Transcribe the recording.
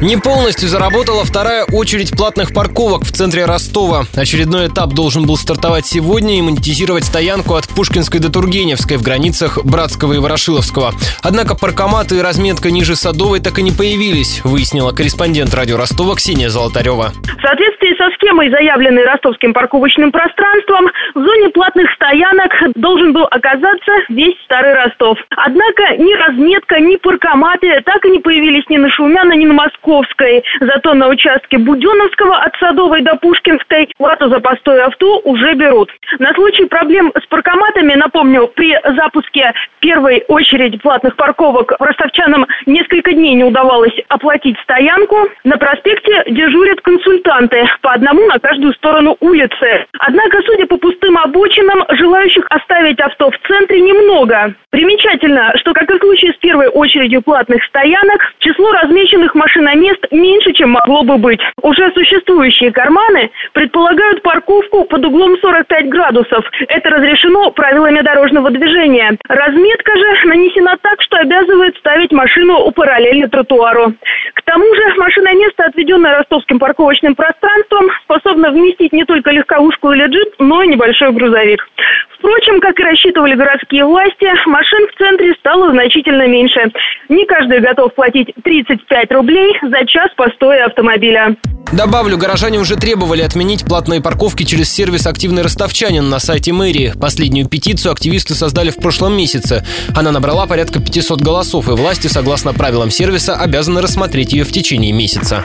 Не полностью заработала вторая очередь платных парковок в центре Ростова. Очередной этап должен был стартовать сегодня и монетизировать стоянку от Пушкинской до Тургеневской в границах Братского и Ворошиловского. Однако паркоматы и разметка ниже Садовой так и не появились, выяснила корреспондент радио Ростова Ксения Золотарева. В соответствии со схемой, заявленной ростовским парковочным пространством, в зоне платных стоянок должен был оказаться весь старый Ростов. Однако ни разметка, ни паркоматы так и не появились ни на Шумяна, ни на Московской. Зато на участке Буденовского от Садовой до Пушкинской плату за постой авто уже берут. На случай проблем с паркоматами, напомню, при запуске первой очереди платных парковок ростовчанам несколько дней не удавалось оплатить стоянку. На проспекте дежурят консультанты по одному на каждую сторону улицы. Однако, судя по пустым обочинам, желающих оставить авто в центре немного. Примечательно, что, как и в случае с первой очередью платных стоянок, число размеченных машиномест меньше, чем могло бы быть. Уже существующие карманы предполагают парковку под углом 45 градусов. Это разрешено правилами дорожного движения. Разметка же нанесена так, что обязывает ставить машину у параллельно тротуару. К тому же машиноместо, отведенное ростовским парковочным пространством, способно вместить не только легковушку или джип, но и небольшой грузовик. Впрочем, как и рассчитывали городские власти, машин в центре стало значительно меньше. Не каждый готов платить 35 рублей за час постоя автомобиля. Добавлю, горожане уже требовали отменить платные парковки через сервис «Активный ростовчанин» на сайте мэрии. Последнюю петицию активисты создали в прошлом месяце. Она набрала порядка 500 голосов, и власти, согласно правилам сервиса, обязаны рассмотреть ее в течение месяца.